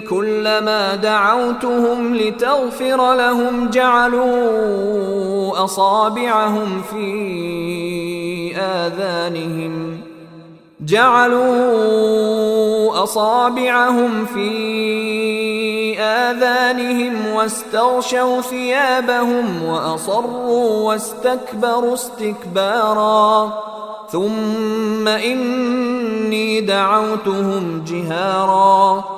كلما دعوتهم لتغفر لهم جعلوا أصابعهم في آذانهم. جعلوا أصابعهم في آذانهم واستغشوا ثيابهم وأصروا واستكبروا استكبارا. ثم إني دعوتهم جهارا.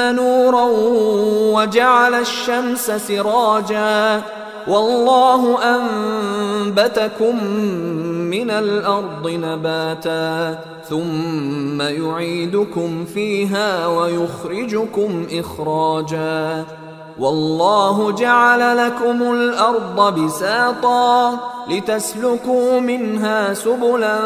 نورا وجعل الشمس سراجا والله أنبتكم من الأرض نباتا ثم يعيدكم فيها ويخرجكم إخراجا والله جعل لكم الأرض بساطا لتسلكوا منها سبلا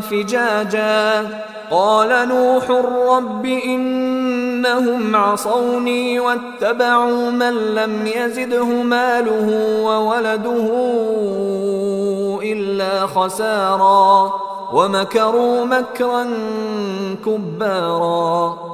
فجاجا. قال نوح رب إنهم عصوني واتبعوا من لم يزده ماله وولده إلا خسارا. ومكروا مكرا كبارا.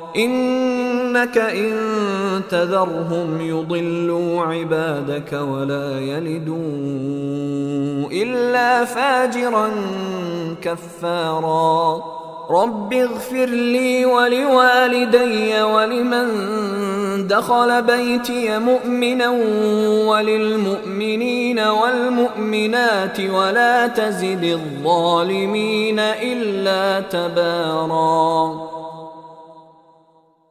إنك إن تذرهم يضلوا عبادك ولا يلدوا إلا فاجرا كفارا. رب اغفر لي ولوالدي ولمن دخل بيتي مؤمنا وللمؤمنين والمؤمنات ولا تزد الظالمين إلا تباراً.